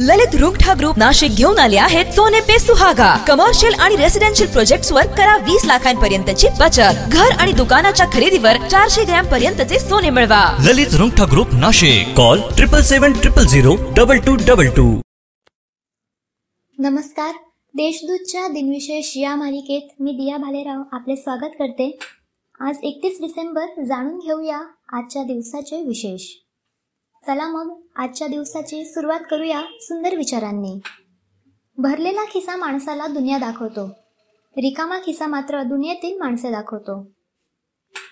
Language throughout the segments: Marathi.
ललित रुंगठा ग्रुप नाशिक घेऊन आले आहेत सोने पे सुहागा. कमर्शियल आणि रेसिडेन्शियल प्रोजेक्ट वर करा वीस लाखांपर्यंतची बचत. घर आणि दुकानाच्या खरेदीवर चारशे ग्रॅम पर्यंतचे सोने मिळवा. Lalit Rungtha group Nashik. Call triple seven triple zero double two double two नमस्कार. देशदूतच्या दिनविशेष या मालिकेत मी दिया भालेराव आपले स्वागत करते. आज एकतीस डिसेंबर जाणून घेऊया आजच्या दिवसाचे विशेष. चला मग आजच्या दिवसाची सुरुवात करूया सुंदर विचारांनी. भरलेला खिसा माणसाला दुनिया दाखवतो. रिकामा खिसा मात्र दुनियेतील माणसे दाखवतो.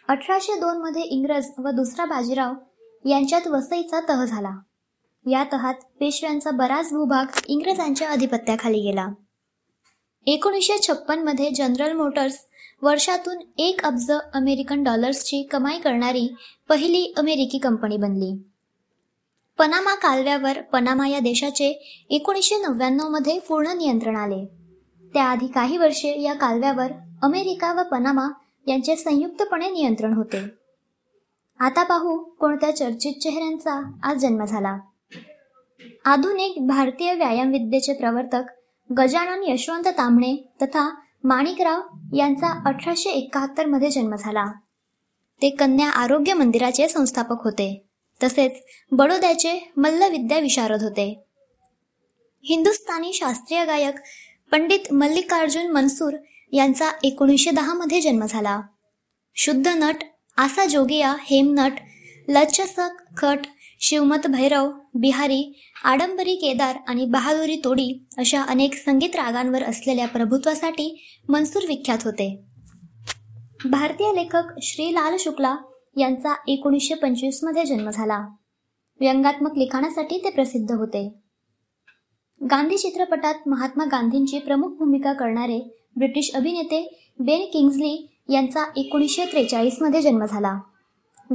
अठराशे दोन मध्ये इंग्रज व दुसरा बाजीराव यांच्यात वसईचा तह झाला. या तहात पेशव्यांचा बराच भूभाग इंग्रजांच्या अधिपत्याखाली गेला. एकोणीसशे छप्पनमध्ये जनरल मोटर्स वर्षातून एक अब्ज अमेरिकन डॉलर्सची कमाई करणारी पहिली अमेरिकी कंपनी बनली. पनामा कालव्यावर पनामा या देशाचे एकोणीसशे नव्याण्णवमध्ये पूर्ण नियंत्रण आले. त्याआधी काही वर्षे या कालव्यावर अमेरिका व पनामा यांचे संयुक्तपणे नियंत्रण होते. आता पाहू कोणत्या चर्चित चेहऱ्यांचा आज जन्म झाला. आधुनिक भारतीय व्यायामविद्येचे प्रवर्तक गजानन यशवंत तांबणे तथा माणिकराव यांचा अठराशे एकाहत्तरमध्ये जन्म झाला. ते कन्या आरोग्य मंदिराचे संस्थापक होते. तसेच बडोद्याचे मल्लविद्या विशारद होते. हिंदुस्थानी शास्त्रीय गायक पंडित मल्लिकार्जुन मनसूर यांचा एकोणीसशे मध्ये जन्म झाला. शुद्ध नट आसा जोगिया हेमनट लच्छसक खट शिवमत भैरव बिहारी आडंबरी केदार आणि बहादुरी तोडी अशा अनेक संगीत रागांवर असलेल्या प्रभुत्वासाठी मनसूर विख्यात होते. भारतीय लेखक श्री लाल शुक्ला यांचा एकोणीसशे पंचवीसमध्ये जन्म झाला. व्यंगात्मक लिखाणासाठी ते प्रसिद्ध होते. गांधी चित्रपटात महात्मा गांधींची प्रमुख भूमिका करणारे ब्रिटिश अभिनेते बेन किंग्जली यांचा एकोणीसशे त्रेचाळीसमध्ये जन्म झाला.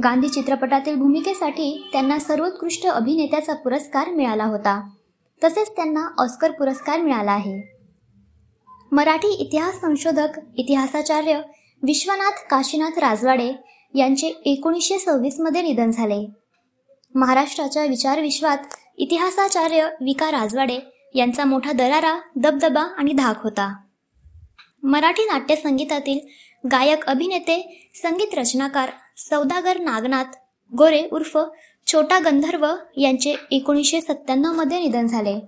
गांधी चित्रपटातील भूमिकेसाठी त्यांना सर्वोत्कृष्ट अभिनेत्याचा पुरस्कार मिळाला होता. तसेच त्यांना ऑस्कर पुरस्कार मिळाला आहे. मराठी इतिहास संशोधक इतिहासाचार्य विश्वनाथ काशीनाथ राजवाडे यांचे एकोणीसशे सव्वीसमध्ये निधन झाले. महाराष्ट्राच्या विचारविश्वात इतिहासाचार्य विका राजवाडे यांचा मोठा दरारा दबदबा आणि धाक होता. मराठी नाट्यसंगीतातील गायक अभिनेते संगीत रचनाकार सौदागर नागनाथ गोरे उर्फ छोटा गंधर्व यांचे एकोणीसशे सत्त्याण्णवमध्ये निधन झाले.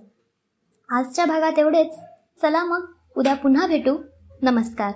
आजच्या भागात एवढेच. चला मग उद्या पुन्हा भेटू. नमस्कार.